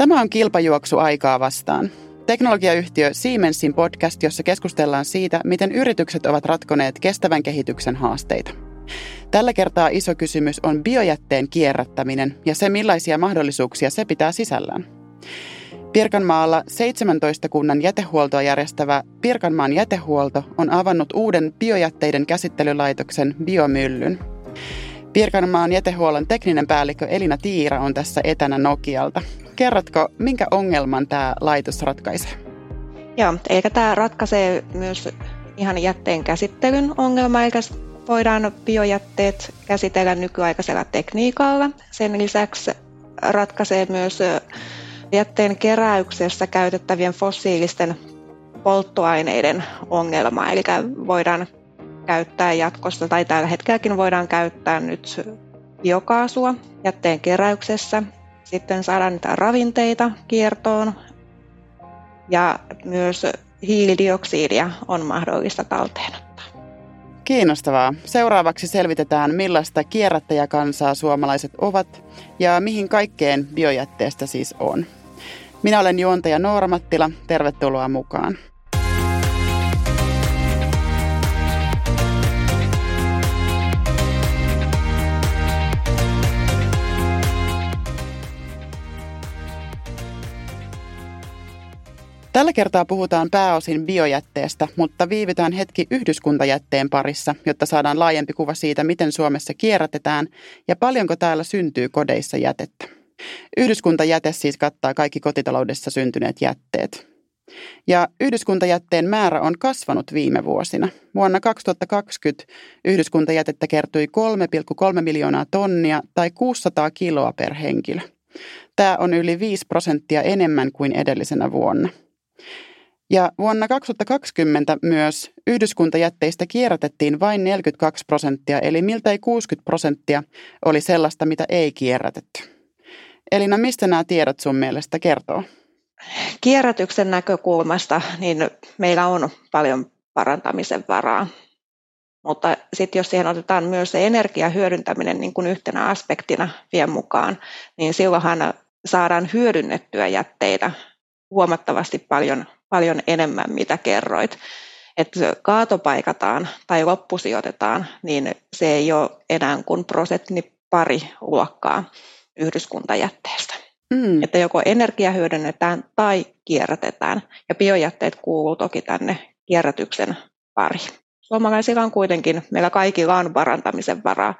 Tämä on kilpajuoksu aikaa vastaan. Teknologiayhtiö Siemensin podcast, jossa keskustellaan siitä, miten yritykset ovat ratkoneet kestävän kehityksen haasteita. Tällä kertaa iso kysymys on biojätteen kierrättäminen ja se, millaisia mahdollisuuksia se pitää sisällään. Pirkanmaalla 17 kunnan jätehuoltoa järjestävä Pirkanmaan jätehuolto on avannut uuden biojätteiden käsittelylaitoksen biomyllyn. Pirkanmaan jätehuollon tekninen päällikkö Elina Tiira on tässä etänä Nokialta. Kerrotko, minkä ongelman tämä laitos ratkaisee? Joo, eikä tämä ratkaisee myös ihan jätteen käsittelyn ongelma, eikä voidaan biojätteet käsitellä nykyaikaisella tekniikalla. Sen lisäksi ratkaisee myös jätteen keräyksessä käytettävien fossiilisten polttoaineiden ongelma. Eli voidaan käyttää jatkossa, tai tällä hetkelläkin voidaan käyttää nyt biokaasua jätteen keräyksessä. Sitten saadaan niitä ravinteita kiertoon ja myös hiilidioksidia on mahdollista talteenottaa. Kiinnostavaa. Seuraavaksi selvitetään, millaista kierrättäjäkansaa suomalaiset ovat ja mihin kaikkeen biojätteestä siis on. Minä olen juontaja Noora Mattila. Tervetuloa mukaan. Tällä kertaa puhutaan pääosin biojätteestä, mutta viivytään hetki yhdyskuntajätteen parissa, jotta saadaan laajempi kuva siitä, miten Suomessa kierrätetään ja paljonko täällä syntyy kodeissa jätettä. Yhdyskuntajäte siis kattaa kaikki kotitaloudessa syntyneet jätteet. Ja yhdyskuntajätteen määrä on kasvanut viime vuosina. Vuonna 2020 yhdyskuntajätettä kertyi 3,3 miljoonaa tonnia tai 600 kiloa per henkilö. Tämä on yli 5 prosenttia enemmän kuin edellisenä vuonna. Ja vuonna 2020 myös yhdyskuntajätteistä kierrätettiin vain 42 prosenttia, eli miltei 60 prosenttia oli sellaista, mitä ei kierrätetty. Elina, mistä nämä tiedot sun mielestä kertoo? Kierrätyksen näkökulmasta niin meillä on paljon parantamisen varaa. Mutta sitten jos siihen otetaan myös se energiahyödyntäminen niin kuin yhtenä aspektina vielä mukaan, niin silloinhan saadaan hyödynnettyä jätteitä huomattavasti paljon, paljon enemmän, mitä kerroit. Että kaatopaikataan tai loppusijoitetaan, niin se ei ole enää kuin prosentti pari luokkaa yhdyskuntajätteestä. Mm. Että joko energia hyödynnetään tai kierrätetään. Ja biojätteet kuuluu toki tänne kierrätyksen pari. Suomalaisilla on kuitenkin, meillä kaikilla on parantamisen varaa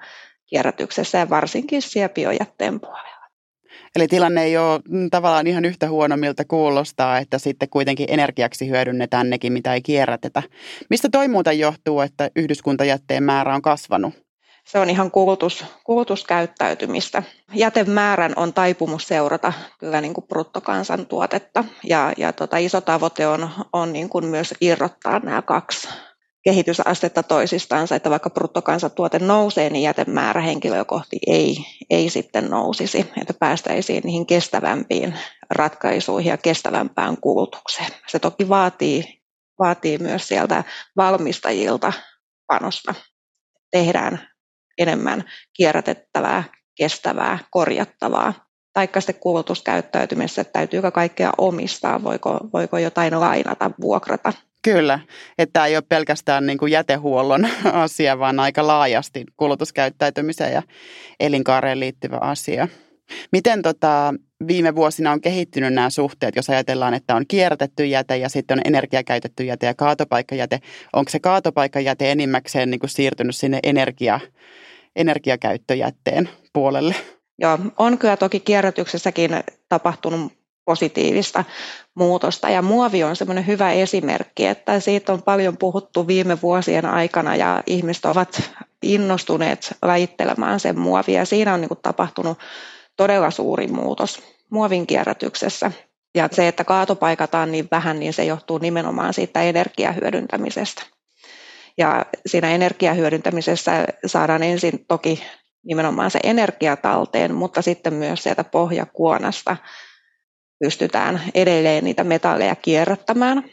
kierrätyksessä ja varsinkin siellä biojätteen puolella. Eli tilanne ei ole mm, tavallaan ihan yhtä huono, miltä kuulostaa, että sitten kuitenkin energiaksi hyödynnetään nekin, mitä ei kierrätetä. Mistä toi muuten johtuu, että yhdyskuntajätteen määrä on kasvanut? Se on ihan kulutus, kulutuskäyttäytymistä. Jätemäärän on taipumus seurata kyllä niin kuin bruttokansantuotetta ja, ja tota, iso tavoite on, on niin kuin myös irrottaa nämä kaksi kehitysastetta toisistansa, että vaikka bruttokansantuote nousee, niin jätemäärä henkilöä kohti ei, ei sitten nousisi, että päästäisiin niihin kestävämpiin ratkaisuihin ja kestävämpään kulutukseen. Se toki vaatii, vaatii myös sieltä valmistajilta panosta. Tehdään enemmän kierrätettävää, kestävää, korjattavaa. Taikka sitten kulutuskäyttäytymisessä, että täytyykö kaikkea omistaa, voiko, voiko jotain lainata, vuokrata Kyllä, että tämä ei ole pelkästään niin kuin jätehuollon asia, vaan aika laajasti kulutuskäyttäytymiseen ja elinkaareen liittyvä asia. Miten tota, viime vuosina on kehittynyt nämä suhteet, jos ajatellaan, että on kierrätetty jäte ja sitten on energiakäytetty jäte ja kaatopaikkajäte. Onko se kaatopaikkajäte enimmäkseen niin kuin siirtynyt sinne energia, energiakäyttöjätteen puolelle? Joo, on kyllä toki kierrätyksessäkin tapahtunut positiivista muutosta. Ja muovi on semmoinen hyvä esimerkki, että siitä on paljon puhuttu viime vuosien aikana ja ihmiset ovat innostuneet lajittelemään sen muovia. Ja siinä on niin kuin tapahtunut todella suuri muutos muovin kierrätyksessä. Ja se, että kaatopaikataan niin vähän, niin se johtuu nimenomaan siitä energiahyödyntämisestä. Ja siinä energiahyödyntämisessä saadaan ensin toki nimenomaan se energiatalteen, mutta sitten myös sieltä pohjakuonasta pystytään edelleen niitä metalleja kierrättämään.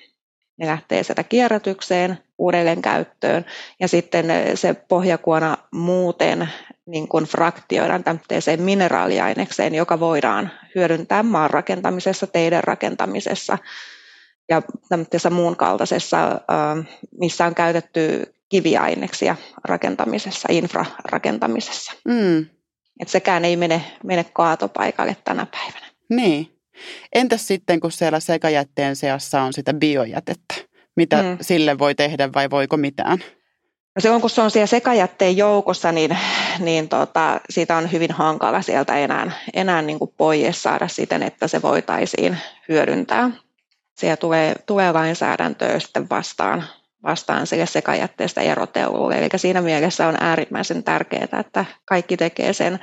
Ne lähtee sieltä kierrätykseen, uudelleen käyttöön ja sitten se pohjakuona muuten niin kuin fraktioidaan tämmöiseen mineraaliainekseen, joka voidaan hyödyntää maan rakentamisessa, teidän rakentamisessa ja tämmöisessä muun kaltaisessa, missä on käytetty kiviaineksia rakentamisessa, infrarakentamisessa. Mm. Et sekään ei mene, mene kaatopaikalle tänä päivänä. Niin. Entäs sitten, kun siellä sekajätteen seassa on sitä biojätettä? Mitä mm. sille voi tehdä vai voiko mitään? No silloin kun se on siellä sekajätteen joukossa, niin, niin tota, siitä on hyvin hankala sieltä enää, enää niin kuin pois saada siten, että se voitaisiin hyödyntää. Siellä tulee, tulee lainsäädäntöä sitten vastaan, vastaan sille sekajätteestä erotelulle. Eli siinä mielessä on äärimmäisen tärkeää, että kaikki tekee sen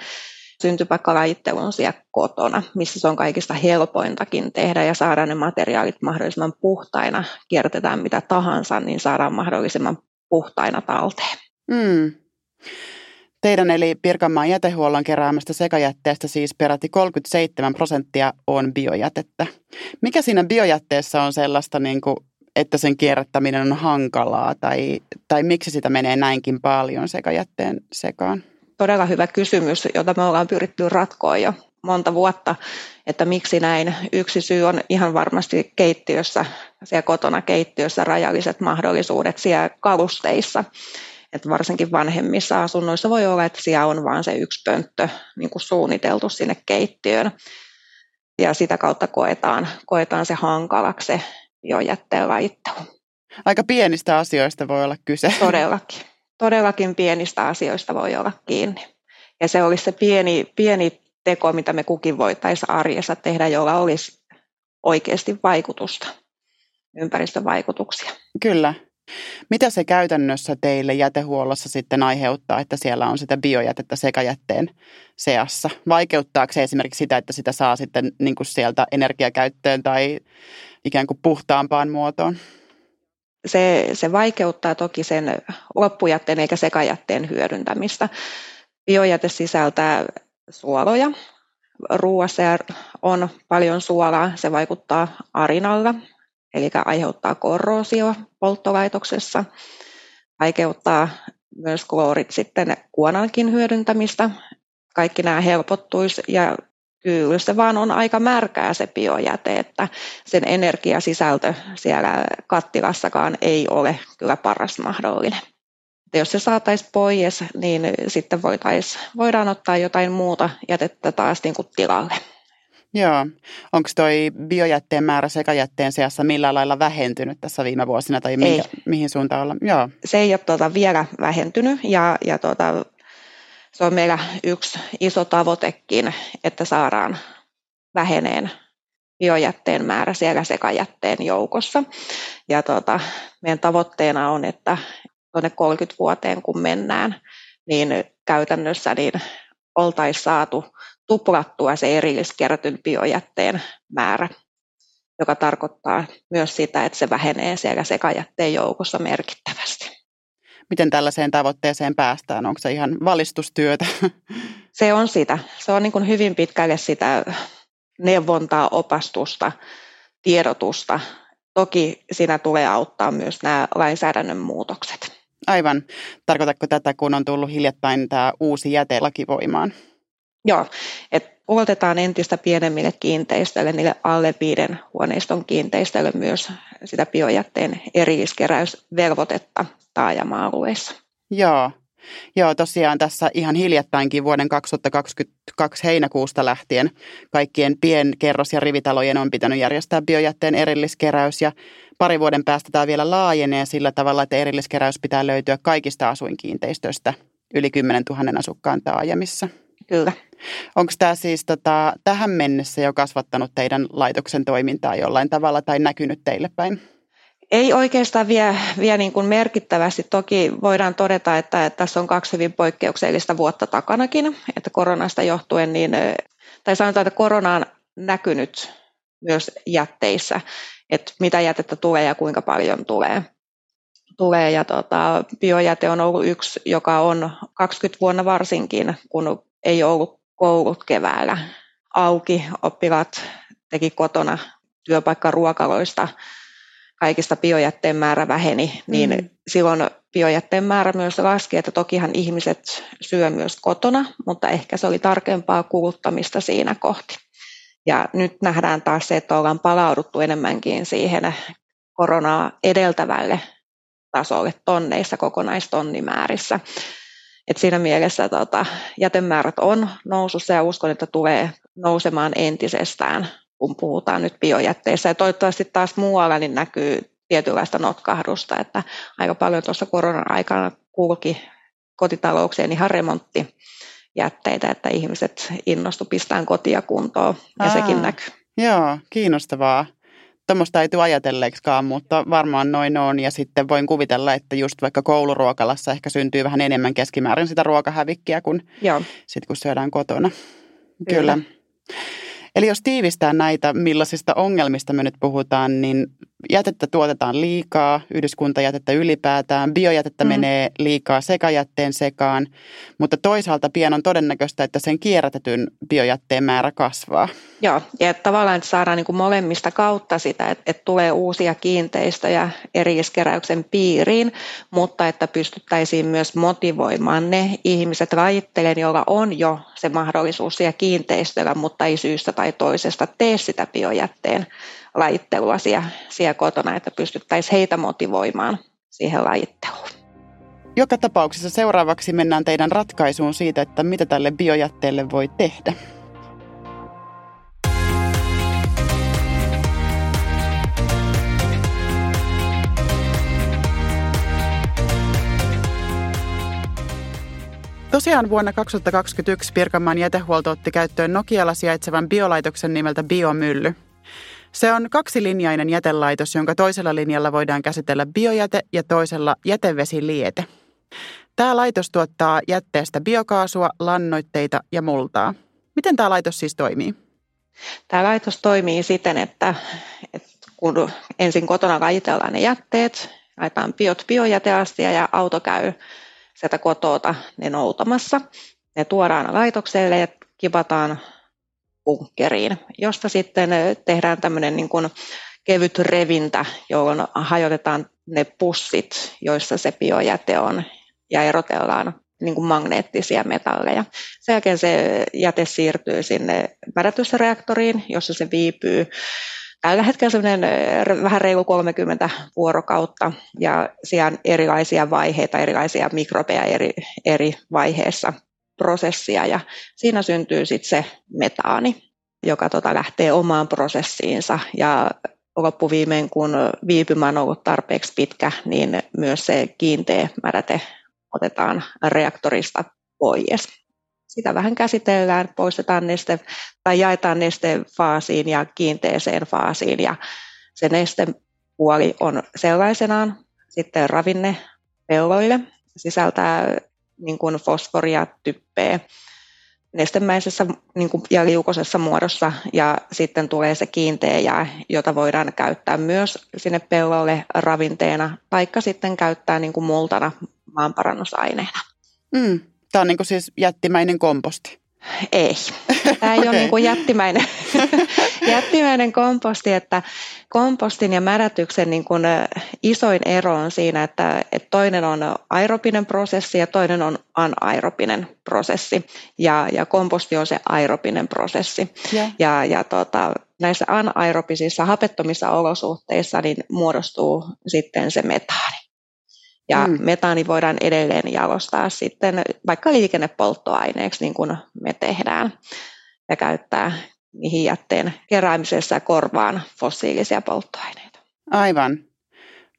syntypakkalajittelun siellä kotona, missä se on kaikista helpointakin tehdä ja saada ne materiaalit mahdollisimman puhtaina. Kiertetään mitä tahansa, niin saadaan mahdollisimman puhtaina talteen. Mm. Teidän eli Pirkanmaan jätehuollon keräämästä sekajätteestä siis peräti 37 prosenttia on biojätettä. Mikä siinä biojätteessä on sellaista, niin kuin, että sen kierrättäminen on hankalaa tai, tai miksi sitä menee näinkin paljon sekajätteen sekaan? Todella hyvä kysymys, jota me ollaan pyritty ratkoa jo monta vuotta, että miksi näin. Yksi syy on ihan varmasti keittiössä, siellä kotona keittiössä rajalliset mahdollisuudet siellä kalusteissa. Että varsinkin vanhemmissa asunnoissa voi olla, että siellä on vain se yksi pönttö niin kuin suunniteltu sinne keittiöön. Ja sitä kautta koetaan, koetaan se hankalaksi se jo jätteen laittelu. Aika pienistä asioista voi olla kyse. Todellakin. Todellakin pienistä asioista voi olla kiinni. Ja se olisi se pieni, pieni teko, mitä me kukin voitaisiin arjessa tehdä, jolla olisi oikeasti vaikutusta, ympäristövaikutuksia. Kyllä. Mitä se käytännössä teille jätehuollossa sitten aiheuttaa, että siellä on sitä biojätettä sekajätteen seassa? Vaikeuttaako se esimerkiksi sitä, että sitä saa sitten niin kuin sieltä energiakäyttöön tai ikään kuin puhtaampaan muotoon? Se, se vaikeuttaa toki sen loppujätteen eikä sekajätteen hyödyntämistä. Biojäte sisältää suoloja. Ruoassa on paljon suolaa, se vaikuttaa arinalla, eli aiheuttaa korroosio polttolaitoksessa, vaikeuttaa myös kloorit sitten kuonankin hyödyntämistä. Kaikki nämä helpottuisi ja kyllä se vaan on aika märkää se biojäte, että sen energiasisältö siellä kattilassakaan ei ole kyllä paras mahdollinen. Että jos se saataisiin pois, niin sitten voidaan ottaa jotain muuta jätettä taas niin kuin tilalle. Joo. Onko toi biojätteen määrä sekajätteen seassa millään lailla vähentynyt tässä viime vuosina tai mihin, mihin suuntaan olla? Joo. Se ei ole tuota vielä vähentynyt ja, ja tuota, se on meillä yksi iso tavoitekin, että saadaan väheneen biojätteen määrä siellä sekajätteen joukossa. Ja tuota, meidän tavoitteena on, että tuonne 30 vuoteen kun mennään, niin käytännössä niin oltaisiin saatu tuplattua se erilliskerätyn biojätteen määrä, joka tarkoittaa myös sitä, että se vähenee siellä sekajätteen joukossa merkittävästi. Miten tällaiseen tavoitteeseen päästään? Onko se ihan valistustyötä? Se on sitä. Se on niin kuin hyvin pitkälle sitä neuvontaa, opastusta, tiedotusta. Toki siinä tulee auttaa myös nämä lainsäädännön muutokset. Aivan. Tarkoitatko tätä, kun on tullut hiljattain tämä uusi jätelaki voimaan? Joo, että ulotetaan entistä pienemmille kiinteistöille, niille alle viiden huoneiston kiinteistöille myös sitä biojätteen erilliskeräysvelvoitetta taajama-alueissa. Joo, Joo, tosiaan tässä ihan hiljattainkin vuoden 2022 heinäkuusta lähtien kaikkien pienkerros- ja rivitalojen on pitänyt järjestää biojätteen erilliskeräys ja pari vuoden päästä tämä vielä laajenee sillä tavalla, että erilliskeräys pitää löytyä kaikista asuinkiinteistöistä yli 10 000 asukkaan taajamissa. Kyllä. Onko tämä siis tota, tähän mennessä jo kasvattanut teidän laitoksen toimintaa jollain tavalla tai näkynyt teille päin? Ei oikeastaan vie, vie niin kuin merkittävästi. Toki voidaan todeta, että, että tässä on kaksi hyvin poikkeuksellista vuotta takanakin, että koronasta johtuen, niin, tai sanotaan, että korona on näkynyt myös jätteissä, että mitä jätettä tulee ja kuinka paljon tulee. tulee. Ja tota, biojäte on ollut yksi, joka on 20 vuonna varsinkin, kun ei ollut koulut keväällä auki, oppilaat teki kotona työpaikkaruokaloista, kaikista biojätteen määrä väheni, niin mm. silloin biojätteen määrä myös laski, että tokihan ihmiset syö myös kotona, mutta ehkä se oli tarkempaa kuluttamista siinä kohti. Ja nyt nähdään taas se, että ollaan palauduttu enemmänkin siihen koronaa edeltävälle tasolle tonneissa kokonaistonnimäärissä. Et siinä mielessä tota, jätemäärät on nousussa ja uskon, että tulee nousemaan entisestään, kun puhutaan nyt biojätteissä. Ja toivottavasti taas muualla niin näkyy tietynlaista notkahdusta, että aika paljon tuossa koronan aikana kulki kotitalouksien ihan remonttijätteitä, että ihmiset innostu pistään kotia kuntoon ja Aa, sekin näkyy. Joo, kiinnostavaa. Tuommoista ei tule ajatelleeksikaan, mutta varmaan noin on. Ja sitten voin kuvitella, että just vaikka kouluruokalassa ehkä syntyy vähän enemmän keskimäärin sitä ruokahävikkiä kuin sitten kun syödään kotona. Kyllä. Kyllä. Eli jos tiivistää näitä, millaisista ongelmista me nyt puhutaan, niin jätettä tuotetaan liikaa, yhdyskuntajätettä ylipäätään, biojätettä mm. menee liikaa sekajätteen sekaan, mutta toisaalta pian on todennäköistä, että sen kierrätetyn biojätteen määrä kasvaa. Joo, ja tavallaan että saadaan niin kuin molemmista kautta sitä, että, että tulee uusia kiinteistöjä erilliskeräyksen piiriin, mutta että pystyttäisiin myös motivoimaan ne ihmiset lajitteleen, joilla on jo se mahdollisuus siellä kiinteistöllä, mutta ei syystä tai toisesta tee sitä biojätteen lajittelua siellä, siellä kotona, että pystyttäisiin heitä motivoimaan siihen lajitteluun. Joka tapauksessa seuraavaksi mennään teidän ratkaisuun siitä, että mitä tälle biojätteelle voi tehdä. Tosiaan vuonna 2021 Pirkanmaan jätehuolto otti käyttöön Nokialla sijaitsevan biolaitoksen nimeltä Biomylly. Se on kaksilinjainen jätelaitos, jonka toisella linjalla voidaan käsitellä biojäte ja toisella jätevesiliete. Tämä laitos tuottaa jätteestä biokaasua, lannoitteita ja multaa. Miten tämä laitos siis toimii? Tämä laitos toimii siten, että, että kun ensin kotona lajitellaan ne jätteet, laitetaan biot biojäteastia ja auto käy sieltä kotota ne noutamassa. Ne tuodaan laitokselle ja kipataan bunkkeriin, josta sitten tehdään tämmöinen niin kuin kevyt revintä, jolloin hajotetaan ne pussit, joissa se biojäte on, ja erotellaan niin kuin magneettisia metalleja. Sen jälkeen se jäte siirtyy sinne mädätysreaktoriin, jossa se viipyy tällä hetkellä sellainen vähän reilu 30 vuorokautta ja siellä erilaisia vaiheita, erilaisia mikrobeja eri, eri vaiheessa prosessia ja siinä syntyy sitten se metaani, joka tota lähtee omaan prosessiinsa ja loppuviimein kun viipymä on ollut tarpeeksi pitkä, niin myös se kiinteä märäte otetaan reaktorista pois. Sitä vähän käsitellään, poistetaan neste tai jaetaan nestefaasiin ja kiinteeseen faasiin ja se nestepuoli on sellaisenaan sitten ravinne pelloille, sisältää niin kuin fosforia, typpeä nestemäisessä niin kuin, ja liukosessa muodossa ja sitten tulee se kiinteä jää, jota voidaan käyttää myös sinne pellolle ravinteena, taikka sitten käyttää niin kuin multana maanparannusaineena. Mm. Tämä on niin kuin siis jättimäinen komposti. Ei. Tämä ei okay. ole niin kuin jättimäinen, jättimäinen komposti, että kompostin ja mädätyksen niin kuin isoin ero on siinä, että, että toinen on aerobinen prosessi ja toinen on anaerobinen prosessi. Ja, ja komposti on se aerobinen prosessi. Yeah. Ja, ja tota, näissä anaerobisissa hapettomissa olosuhteissa niin muodostuu sitten se metaani. Ja mm. metaani voidaan edelleen jalostaa sitten vaikka liikennepolttoaineeksi, niin kuin me tehdään, ja käyttää niihin jätteen keräämisessä korvaan fossiilisia polttoaineita. Aivan.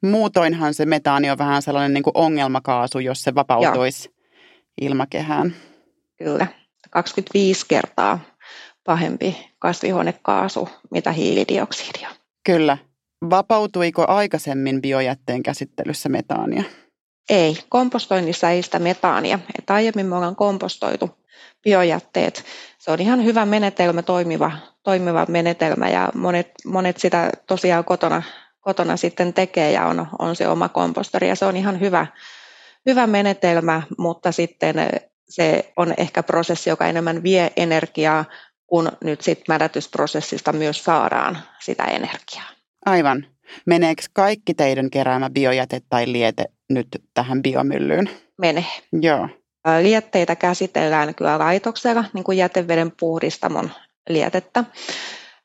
Muutoinhan se metaani on vähän sellainen niin kuin ongelmakaasu, jos se vapautuisi Joo. ilmakehään. Kyllä, 25 kertaa pahempi kasvihuonekaasu, mitä hiilidioksidia. Kyllä. Vapautuiko aikaisemmin biojätteen käsittelyssä metaania? Ei, kompostoinnissa ei sitä metaania. Että aiemmin me ollaan kompostoitu biojätteet. Se on ihan hyvä menetelmä, toimiva, toimiva menetelmä ja monet, monet sitä tosiaan kotona, kotona sitten tekee ja on, on se oma kompostori ja se on ihan hyvä, hyvä menetelmä, mutta sitten se on ehkä prosessi, joka enemmän vie energiaa, kun nyt sitten mädätysprosessista myös saadaan sitä energiaa. Aivan. Meneekö kaikki teidän keräämä biojäte tai liete nyt tähän biomyllyyn? Menee. Joo. Lietteitä käsitellään kyllä laitoksella, niin kuin jäteveden puhdistamon lietettä,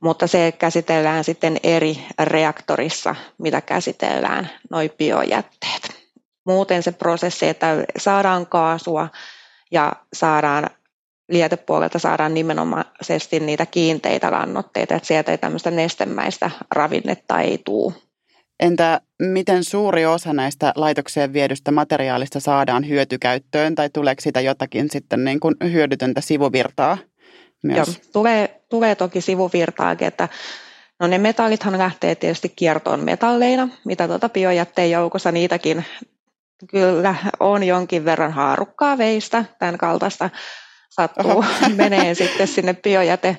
mutta se käsitellään sitten eri reaktorissa, mitä käsitellään noin biojätteet. Muuten se prosessi, että saadaan kaasua ja saadaan lietepuolelta saadaan nimenomaisesti niitä kiinteitä lannoitteita, että sieltä ei tämmöistä nestemäistä ravinnetta ei tule. Entä miten suuri osa näistä laitokseen viedystä materiaalista saadaan hyötykäyttöön tai tuleeko siitä jotakin sitten niin kuin hyödytöntä sivuvirtaa myös? Joo, tulee, tulee toki sivuvirtaakin, että no ne metallithan lähtee tietysti kiertoon metalleina, mitä tuota biojätteen joukossa niitäkin kyllä on jonkin verran haarukkaa veistä, tämän kaltaista sattuu, menee sitten sinne biojäte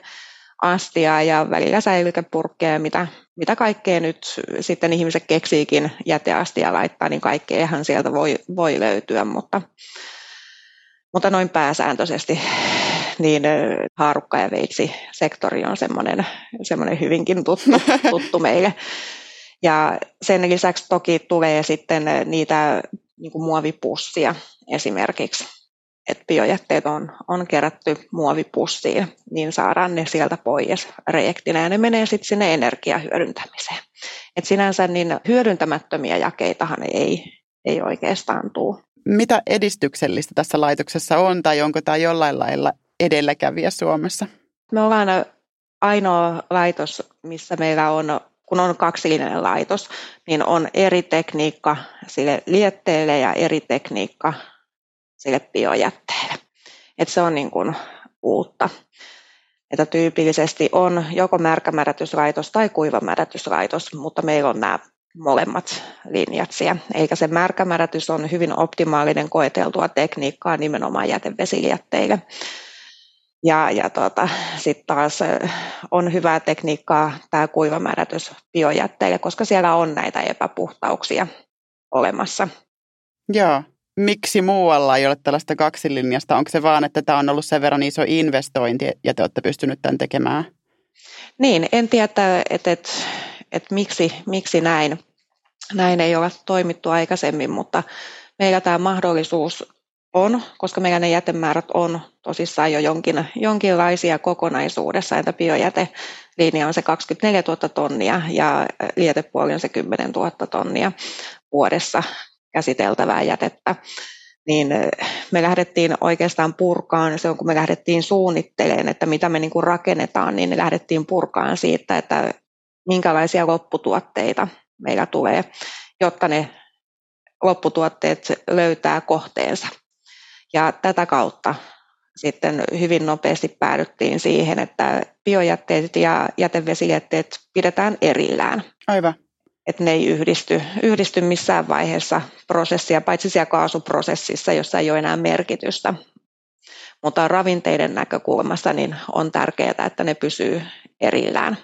astia ja välillä säilykepurkkeja, mitä, mitä kaikkea nyt sitten ihmiset keksiikin jäteastia laittaa, niin kaikkeahan sieltä voi, voi löytyä, mutta, mutta noin pääsääntöisesti niin haarukka ja veitsi sektori on semmoinen, semmoinen hyvinkin tuttu, tuttu meille. Ja sen lisäksi toki tulee sitten niitä niin kuin muovipussia esimerkiksi että biojätteet on, on kerätty muovipussiin, niin saadaan ne sieltä pois reaktina ja ne menee sitten sinne energiahyödyntämiseen. Et sinänsä niin hyödyntämättömiä jakeitahan ei, ei oikeastaan tule. Mitä edistyksellistä tässä laitoksessa on tai onko tämä jollain lailla edelläkävijä Suomessa? Me ollaan ainoa laitos, missä meillä on kun on kaksilinjainen laitos, niin on eri tekniikka sille lietteelle ja eri tekniikka sille biojätteelle. Et se on niin kuin uutta. Että tyypillisesti on joko märkämärätyslaitos tai kuivamärätyslaitos, mutta meillä on nämä molemmat linjat siellä. Eikä se märkämärätys on hyvin optimaalinen koeteltua tekniikkaa nimenomaan jätevesiljätteille. Ja, ja tota, sitten taas on hyvää tekniikkaa tämä kuivamärätys biojätteille, koska siellä on näitä epäpuhtauksia olemassa. Joo miksi muualla ei ole tällaista kaksilinjasta? Onko se vaan, että tämä on ollut sen verran iso investointi ja te olette pystynyt tämän tekemään? Niin, en tiedä, että, että, että, että miksi, miksi näin. Näin ei ole toimittu aikaisemmin, mutta meillä tämä mahdollisuus on, koska meillä ne jätemäärät on tosissaan jo jonkin, jonkinlaisia kokonaisuudessa, että biojätelinja on se 24 000 tonnia ja lietepuoli on se 10 000 tonnia vuodessa käsiteltävää jätettä, niin me lähdettiin oikeastaan purkaan, se on kun me lähdettiin suunnittelemaan, että mitä me niin kuin rakennetaan, niin ne lähdettiin purkaan siitä, että minkälaisia lopputuotteita meillä tulee, jotta ne lopputuotteet löytää kohteensa. Ja tätä kautta sitten hyvin nopeasti päädyttiin siihen, että biojätteet ja jätevesijätteet pidetään erillään. Aivan että ne ei yhdisty, yhdisty missään vaiheessa prosessia, paitsi siellä kaasuprosessissa, jossa ei ole enää merkitystä. Mutta ravinteiden näkökulmasta niin on tärkeää, että ne pysyy erillään.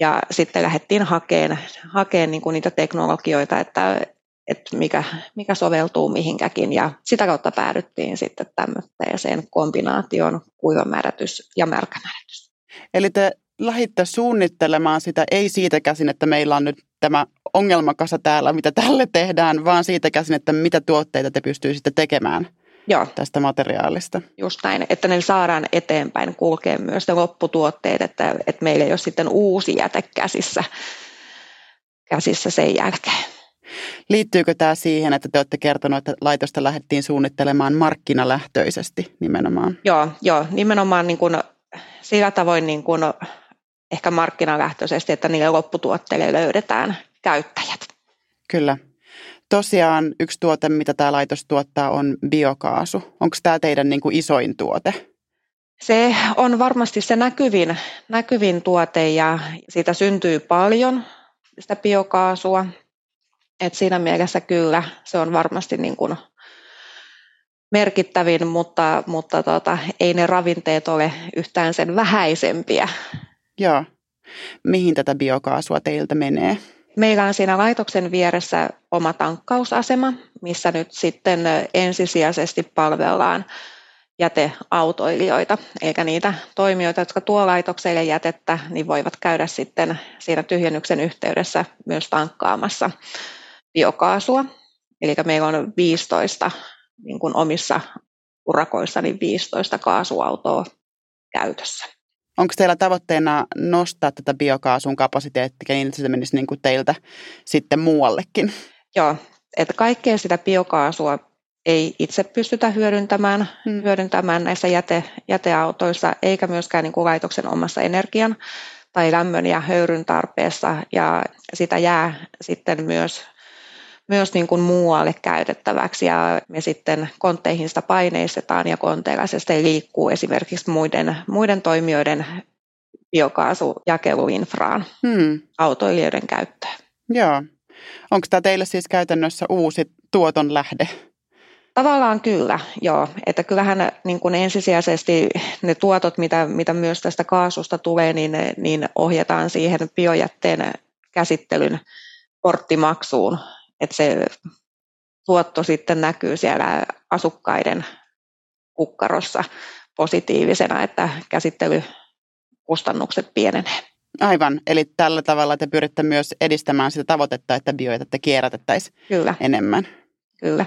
Ja sitten lähdettiin hakemaan, hakemaan niin kuin niitä teknologioita, että, että mikä, mikä soveltuu mihinkäkin. Ja sitä kautta päädyttiin sitten tämmöiseen kombinaation kuivamärätys ja märkämärätys. Eli te lähditte suunnittelemaan sitä ei siitä käsin, että meillä on nyt tämä ongelmakasa täällä, mitä tälle tehdään, vaan siitä käsin, että mitä tuotteita te pystyisitte tekemään Joo. tästä materiaalista. Just näin, että ne saadaan eteenpäin kulkea myös ne lopputuotteet, että, että meillä ei ole sitten uusi jäte käsissä, käsissä sen jälkeen. Liittyykö tämä siihen, että te olette kertonut, että laitosta lähdettiin suunnittelemaan markkinalähtöisesti nimenomaan? Joo, joo nimenomaan niin kuin, sillä tavoin niin kuin ehkä markkinalähtöisesti, että niille lopputuotteille löydetään käyttäjät. Kyllä. Tosiaan yksi tuote, mitä tämä laitos tuottaa, on biokaasu. Onko tämä teidän niin kuin isoin tuote? Se on varmasti se näkyvin, näkyvin tuote ja siitä syntyy paljon sitä biokaasua. Et siinä mielessä kyllä se on varmasti niin kuin merkittävin, mutta, mutta tota, ei ne ravinteet ole yhtään sen vähäisempiä Joo. Mihin tätä biokaasua teiltä menee? Meillä on siinä laitoksen vieressä oma tankkausasema, missä nyt sitten ensisijaisesti palvellaan jäteautoilijoita, eikä niitä toimijoita, jotka tuo laitokselle jätettä, niin voivat käydä sitten siinä tyhjennyksen yhteydessä myös tankkaamassa biokaasua. Eli meillä on 15 niin kuin omissa urakoissa niin 15 kaasuautoa käytössä. Onko teillä tavoitteena nostaa tätä biokaasun kapasiteettia niin, että se menisi niin kuin teiltä sitten muuallekin? Joo, että kaikkea sitä biokaasua ei itse pystytä hyödyntämään, hmm. hyödyntämään näissä jäte, jäteautoissa, eikä myöskään niin kuin laitoksen omassa energian tai lämmön ja höyryn tarpeessa, ja sitä jää sitten myös myös niin kuin muualle käytettäväksi ja me sitten kontteihin sitä paineistetaan ja konteilla se sitten liikkuu esimerkiksi muiden, muiden toimijoiden biokaasujakeluinfraan hmm. autoilijoiden käyttöön. Joo. Onko tämä teille siis käytännössä uusi tuoton lähde? Tavallaan kyllä, joo. Että kyllähän niin kuin ensisijaisesti ne tuotot, mitä, mitä myös tästä kaasusta tulee, niin, niin ohjataan siihen biojätteen käsittelyn porttimaksuun, että se tuotto sitten näkyy siellä asukkaiden kukkarossa positiivisena, että käsittelykustannukset pienenee. Aivan, eli tällä tavalla te pyritte myös edistämään sitä tavoitetta, että bioita kierrätettäisiin Kyllä. enemmän. Kyllä.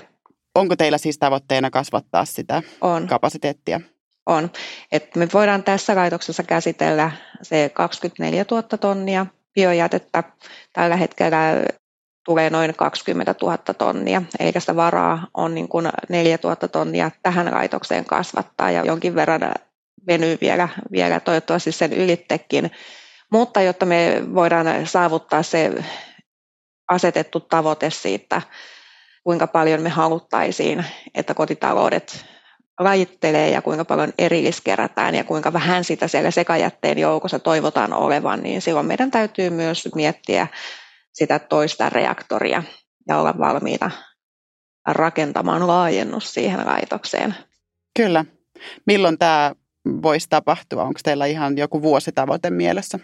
Onko teillä siis tavoitteena kasvattaa sitä On. kapasiteettia? On. Et me voidaan tässä laitoksessa käsitellä se 24 000 tonnia biojätettä. Tällä hetkellä tulee noin 20 000 tonnia, eikä sitä varaa on niin kuin 4 000 tonnia tähän laitokseen kasvattaa ja jonkin verran venyy vielä, vielä toivottavasti sen ylittekin. Mutta jotta me voidaan saavuttaa se asetettu tavoite siitä, kuinka paljon me haluttaisiin, että kotitaloudet lajittelee ja kuinka paljon erilliskerätään ja kuinka vähän sitä siellä sekajätteen joukossa toivotaan olevan, niin silloin meidän täytyy myös miettiä sitä toista reaktoria ja olla valmiita rakentamaan laajennus siihen laitokseen. Kyllä. Milloin tämä voisi tapahtua? Onko teillä ihan joku vuositavoite mielessä?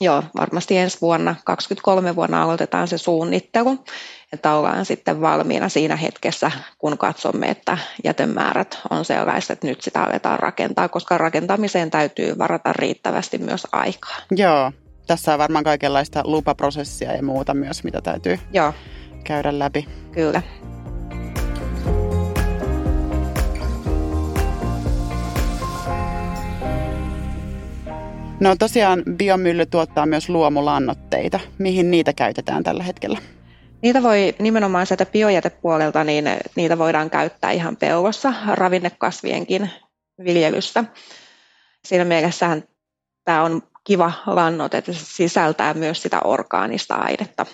Joo, varmasti ensi vuonna, 2023 vuonna aloitetaan se suunnittelu, että ollaan sitten valmiina siinä hetkessä, kun katsomme, että jätemäärät on sellaiset, että nyt sitä aletaan rakentaa, koska rakentamiseen täytyy varata riittävästi myös aikaa. Joo, tässä on varmaan kaikenlaista lupaprosessia ja muuta myös, mitä täytyy Joo. käydä läpi. Kyllä. No tosiaan biomylly tuottaa myös luomulannoitteita. Mihin niitä käytetään tällä hetkellä? Niitä voi nimenomaan sieltä biojätepuolelta, niin niitä voidaan käyttää ihan pellossa, ravinnekasvienkin viljelyssä. Siinä mielessähän tämä on kiva lannoite, että se sisältää myös sitä orgaanista ainetta.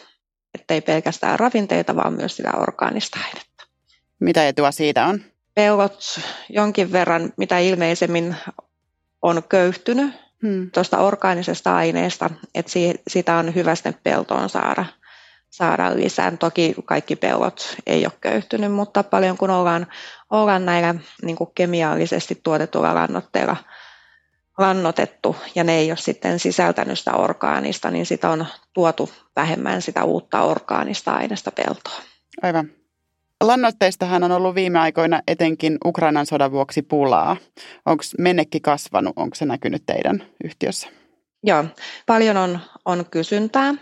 Että ei pelkästään ravinteita, vaan myös sitä orgaanista ainetta. Mitä etua siitä on? Pellot jonkin verran, mitä ilmeisemmin on köyhtynyt hmm. tuosta orgaanisesta aineesta, että siitä on hyvä sinne peltoon saada, saada lisää. Toki kaikki pellot ei ole köyhtynyt, mutta paljon kun ollaan, ollaan näillä niin kemiallisesti tuotetuilla lannoitteilla – lannotettu ja ne ei ole sitten sisältänyt sitä orgaanista, niin sitä on tuotu vähemmän sitä uutta orgaanista aineesta peltoa. Aivan. Lannoitteistahan on ollut viime aikoina etenkin Ukrainan sodan vuoksi pulaa. Onko menekki kasvanut? Onko se näkynyt teidän yhtiössä? Joo, paljon on, on kysyntää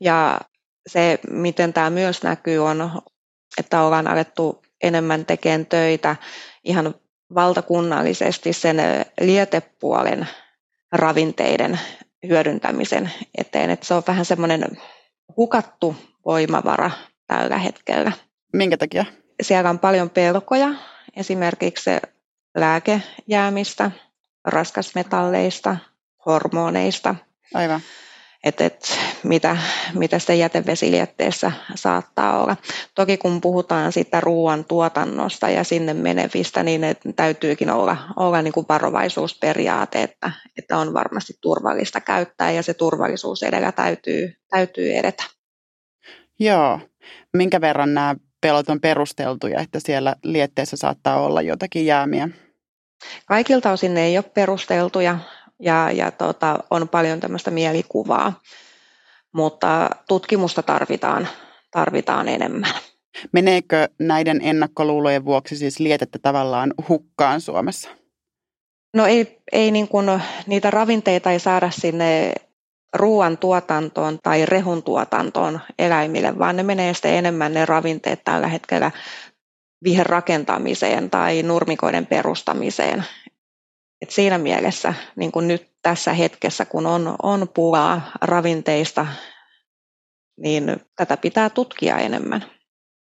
ja se, miten tämä myös näkyy, on, että ollaan alettu enemmän tekemään töitä ihan valtakunnallisesti sen lietepuolen ravinteiden hyödyntämisen eteen. Että se on vähän semmoinen hukattu voimavara tällä hetkellä. Minkä takia? Siellä on paljon pelkoja, esimerkiksi lääkejäämistä, raskasmetalleista, hormoneista. Aivan että, että mitä, mitä sitä jätevesilietteessä saattaa olla. Toki kun puhutaan siitä ruoan tuotannosta ja sinne menevistä, niin ne täytyykin olla, olla niin kuin varovaisuusperiaate, että, että on varmasti turvallista käyttää ja se turvallisuus edellä täytyy, täytyy edetä. Joo. Minkä verran nämä pelot on perusteltuja, että siellä lietteessä saattaa olla jotakin jäämiä? Kaikilta osin ne ei ole perusteltuja ja, ja tota, on paljon tämmöistä mielikuvaa, mutta tutkimusta tarvitaan, tarvitaan enemmän. Meneekö näiden ennakkoluulojen vuoksi siis lietettä tavallaan hukkaan Suomessa? No ei, ei niin kuin, niitä ravinteita ei saada sinne ruoan tuotantoon tai rehun tuotantoon eläimille, vaan ne menee sitten enemmän ne ravinteet tällä hetkellä viherrakentamiseen tai nurmikoiden perustamiseen. Et siinä mielessä niin kuin nyt tässä hetkessä, kun on, on pulaa ravinteista, niin tätä pitää tutkia enemmän,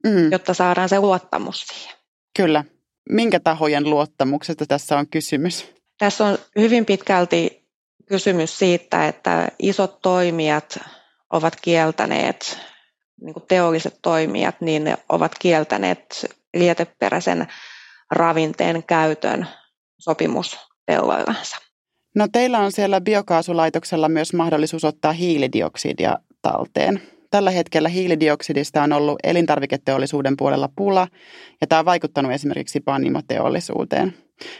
mm. jotta saadaan se luottamus siihen. Kyllä. Minkä tahojen luottamuksesta tässä on kysymys? Tässä on hyvin pitkälti kysymys siitä, että isot toimijat ovat kieltäneet, niin kuin teolliset toimijat, niin ne ovat kieltäneet lieteperäisen ravinteen käytön sopimuspelloillansa. No teillä on siellä biokaasulaitoksella myös mahdollisuus ottaa hiilidioksidia talteen. Tällä hetkellä hiilidioksidista on ollut elintarviketeollisuuden puolella pula, ja tämä on vaikuttanut esimerkiksi panimoteollisuuteen.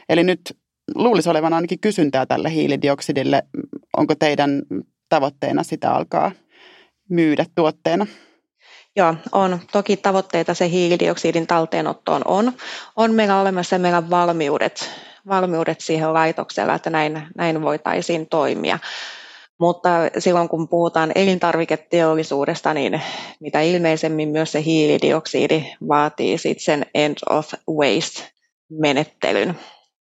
Eli nyt luulisi olevan ainakin kysyntää tälle hiilidioksidille. Onko teidän tavoitteena sitä alkaa myydä tuotteena? Joo, on. Toki tavoitteita se hiilidioksidin talteenottoon on. On meillä olemassa meillä valmiudet, valmiudet siihen laitoksella, että näin, näin voitaisiin toimia. Mutta silloin kun puhutaan elintarviketeollisuudesta, niin mitä ilmeisemmin myös se hiilidioksidi vaatii sit sen end of waste menettelyn,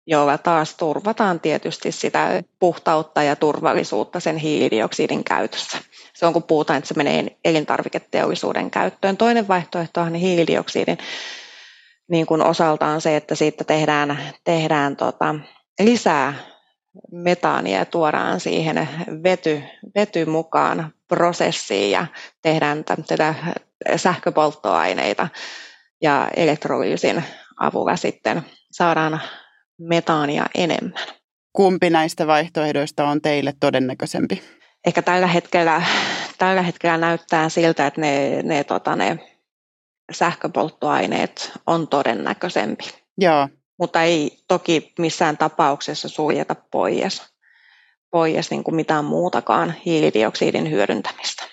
jolla taas turvataan tietysti sitä puhtautta ja turvallisuutta sen hiilidioksidin käytössä. Se on kun puhutaan, että se menee elintarviketeollisuuden käyttöön. Toinen vaihtoehto on hiilidioksidin niin kuin osaltaan se, että siitä tehdään, tehdään tota, lisää metaania ja tuodaan siihen vety, vety mukaan prosessiin ja tehdään tätä sähköpolttoaineita ja elektrolyysin avulla sitten saadaan metaania enemmän. Kumpi näistä vaihtoehdoista on teille todennäköisempi? Ehkä tällä hetkellä, tällä hetkellä näyttää siltä, että ne, ne, tota, ne sähköpolttoaineet on todennäköisempi. Joo. Mutta ei toki missään tapauksessa suljeta pois, pois niin kuin mitään muutakaan hiilidioksidin hyödyntämistä.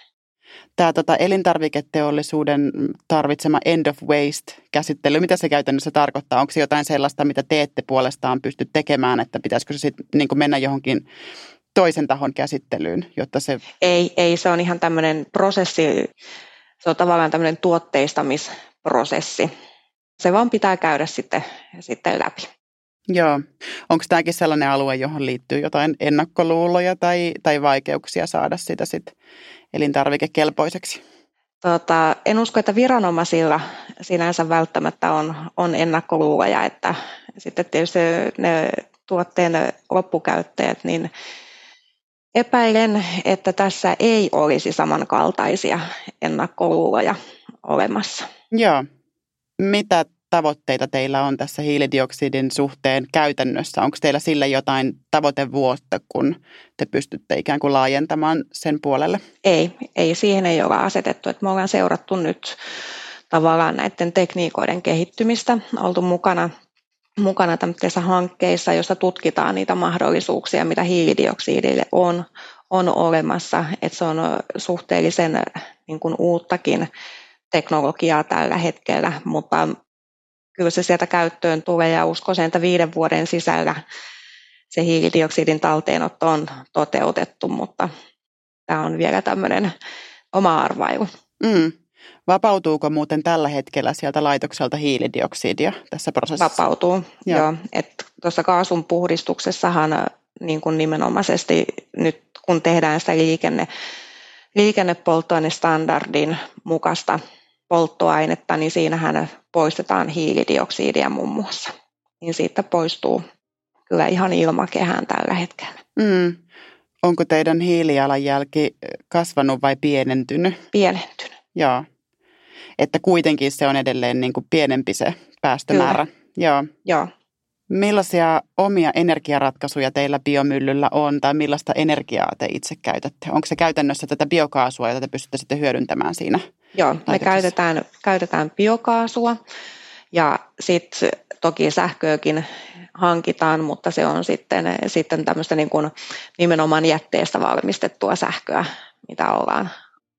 Tämä tota, elintarviketeollisuuden tarvitsema end of waste-käsittely, mitä se käytännössä tarkoittaa? Onko se jotain sellaista, mitä te ette puolestaan pysty tekemään, että pitäisikö se sitten niin mennä johonkin toisen tahon käsittelyyn, jotta se... Ei, ei, se on ihan tämmöinen prosessi, se on tavallaan tämmöinen tuotteistamisprosessi. Se vaan pitää käydä sitten, sitten läpi. Joo. Onko tämäkin sellainen alue, johon liittyy jotain ennakkoluuloja tai, tai vaikeuksia saada sitä sit elintarvikekelpoiseksi? Tota, en usko, että viranomaisilla sinänsä välttämättä on, on ennakkoluuloja, että sitten tietysti ne tuotteen loppukäyttäjät, niin Epäilen, että tässä ei olisi samankaltaisia ennakkoluuloja olemassa. Joo. Mitä tavoitteita teillä on tässä hiilidioksidin suhteen käytännössä? Onko teillä sille jotain tavoitevuotta, kun te pystytte ikään kuin laajentamaan sen puolelle? Ei, ei siihen ei ole asetettu. Että me ollaan seurattu nyt tavallaan näiden tekniikoiden kehittymistä, oltu mukana mukana tämmöisissä hankkeissa, joissa tutkitaan niitä mahdollisuuksia, mitä hiilidioksidille on, on olemassa. Että se on suhteellisen niin kuin uuttakin teknologiaa tällä hetkellä, mutta kyllä se sieltä käyttöön tulee ja uskoisin, että viiden vuoden sisällä se hiilidioksidin talteenotto on toteutettu, mutta tämä on vielä tämmöinen oma arvailu. Mm. Vapautuuko muuten tällä hetkellä sieltä laitokselta hiilidioksidia tässä prosessissa? Vapautuu, joo. joo. Tuossa kaasun puhdistuksessahan äh, niin kuin nimenomaisesti nyt kun tehdään sitä liikenne, liikennepolttoainestandardin mukaista polttoainetta, niin siinähän poistetaan hiilidioksidia muun muassa. Niin siitä poistuu kyllä ihan ilmakehään tällä hetkellä. Mm. Onko teidän hiilijalanjälki kasvanut vai pienentynyt? Pienentynyt. Joo että kuitenkin se on edelleen niin kuin pienempi se päästömäärä. Kyllä. Joo. Joo. Millaisia omia energiaratkaisuja teillä biomyllyllä on tai millaista energiaa te itse käytätte? Onko se käytännössä tätä biokaasua, jota te pystytte sitten hyödyntämään siinä? Joo, me käytetään, käytetään biokaasua ja sitten toki sähköäkin hankitaan, mutta se on sitten, sitten tämmöistä niin kuin nimenomaan jätteestä valmistettua sähköä, mitä ollaan,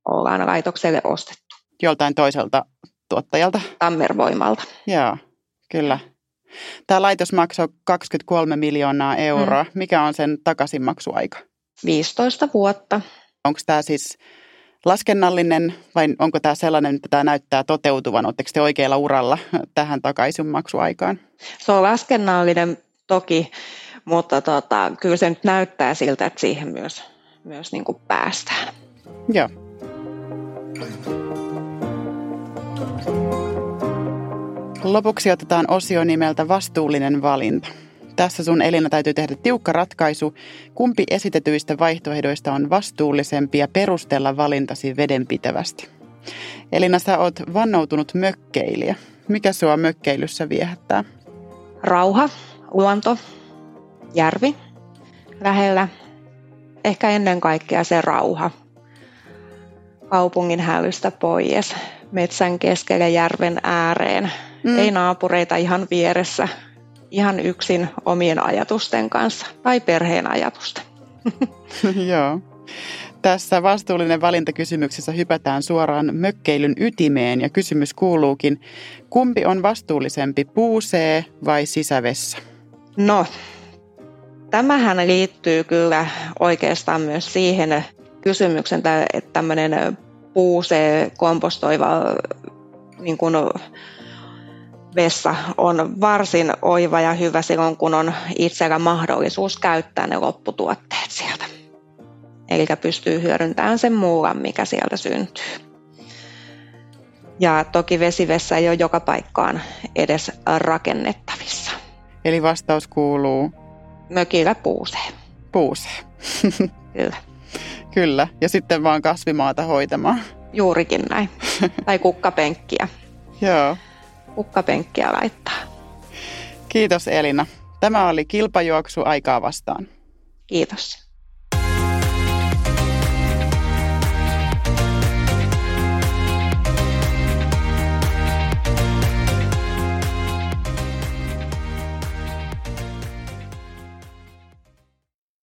ollaan laitokselle ostettu joltain toiselta tuottajalta. Tammervoimalta. Joo, kyllä. Tämä laitos maksoi 23 miljoonaa euroa. Mm. Mikä on sen takaisinmaksuaika? 15 vuotta. Onko tämä siis laskennallinen vai onko tämä sellainen, että tämä näyttää toteutuvan? Oletteko te oikealla uralla tähän takaisinmaksuaikaan? Se on laskennallinen toki, mutta tota, kyllä se nyt näyttää siltä, että siihen myös, myös niin kuin päästään. Joo. Lopuksi otetaan osio nimeltä Vastuullinen valinta. Tässä sun Elina täytyy tehdä tiukka ratkaisu, kumpi esitetyistä vaihtoehdoista on vastuullisempi ja perustella valintasi vedenpitävästi. Elina, sä oot vannoutunut mökkeilijä. Mikä sua mökkeilyssä viehättää? Rauha, luonto, järvi lähellä. Ehkä ennen kaikkea se rauha. Kaupungin hälystä pois, metsän keskelle järven ääreen. Mm. Ei naapureita ihan vieressä, ihan yksin omien ajatusten kanssa tai perheen ajatusten. Joo. Tässä vastuullinen valintakysymyksessä hypätään suoraan mökkeilyn ytimeen ja kysymys kuuluukin, kumpi on vastuullisempi, puusee vai sisävessä? No, tämähän liittyy kyllä oikeastaan myös siihen kysymyksen, että tämmöinen puusee kompostoiva niin kuin vessa on varsin oiva ja hyvä silloin, kun on itsellä mahdollisuus käyttää ne lopputuotteet sieltä. Eli pystyy hyödyntämään sen muuan, mikä sieltä syntyy. Ja toki vesivessä ei ole joka paikkaan edes rakennettavissa. Eli vastaus kuuluu? Mökillä puusee. Puusee. Kyllä. Kyllä, ja sitten vaan kasvimaata hoitamaan. Juurikin näin. tai kukkapenkkiä. Joo kukkapenkkiä laittaa. Kiitos Elina. Tämä oli kilpajuoksu aikaa vastaan. Kiitos.